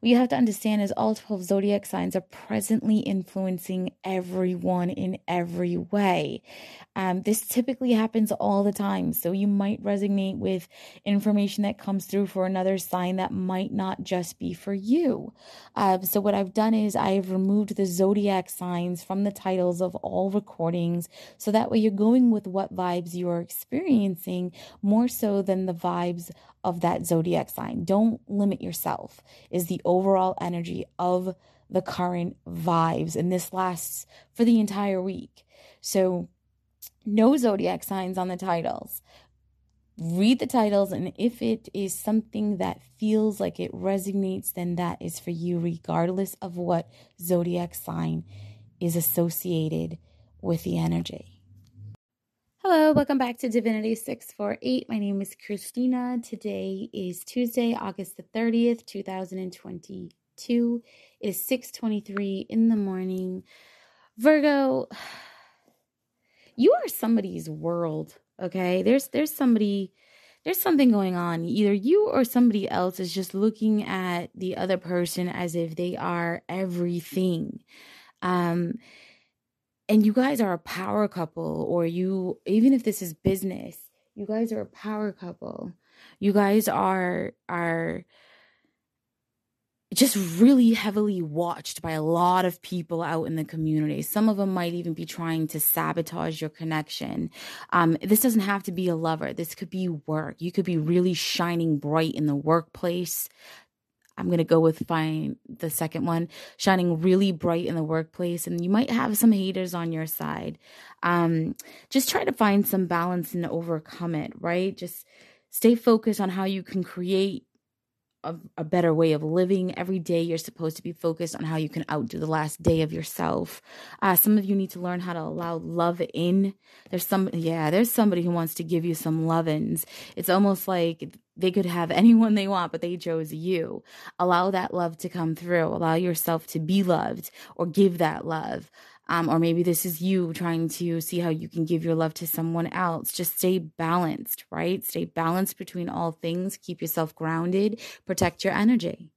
what you have to understand is all 12 zodiac signs are presently influencing everyone in every way. Um, this typically happens all the time. So you might resonate with information that comes through for another sign that might not just be for you. Uh, so what I've done is I've removed the zodiac signs from the titles of all recordings. So that way you're going with what vibes you're experiencing more so than the vibes of that zodiac sign. Don't limit yourself, is the overall energy of the current vibes. And this lasts for the entire week. So, no zodiac signs on the titles. Read the titles, and if it is something that feels like it resonates, then that is for you, regardless of what zodiac sign is associated with the energy. Hello, welcome back to Divinity 648. My name is Christina. Today is Tuesday, August the 30th, 2022. It is 6:23 in the morning. Virgo, you are somebody's world, okay? There's there's somebody there's something going on. Either you or somebody else is just looking at the other person as if they are everything. Um and you guys are a power couple or you even if this is business you guys are a power couple you guys are are just really heavily watched by a lot of people out in the community. Some of them might even be trying to sabotage your connection. Um, this doesn't have to be a lover. This could be work. You could be really shining bright in the workplace. I'm going to go with find the second one, shining really bright in the workplace and you might have some haters on your side. Um just try to find some balance and overcome it, right? Just stay focused on how you can create a, a, better way of living. Every day you're supposed to be focused on how you can outdo the last day of yourself. Uh, some of you need to learn how to allow love in. There's some, yeah, there's somebody who wants to give you some lovin's. It's almost like they could have anyone they want, but they chose you. Allow that love to come through. Allow yourself to be loved or give that love. Um, or maybe this is you trying to see how you can give your love to someone else. Just stay balanced, right? Stay balanced between all things. Keep yourself grounded. Protect your energy.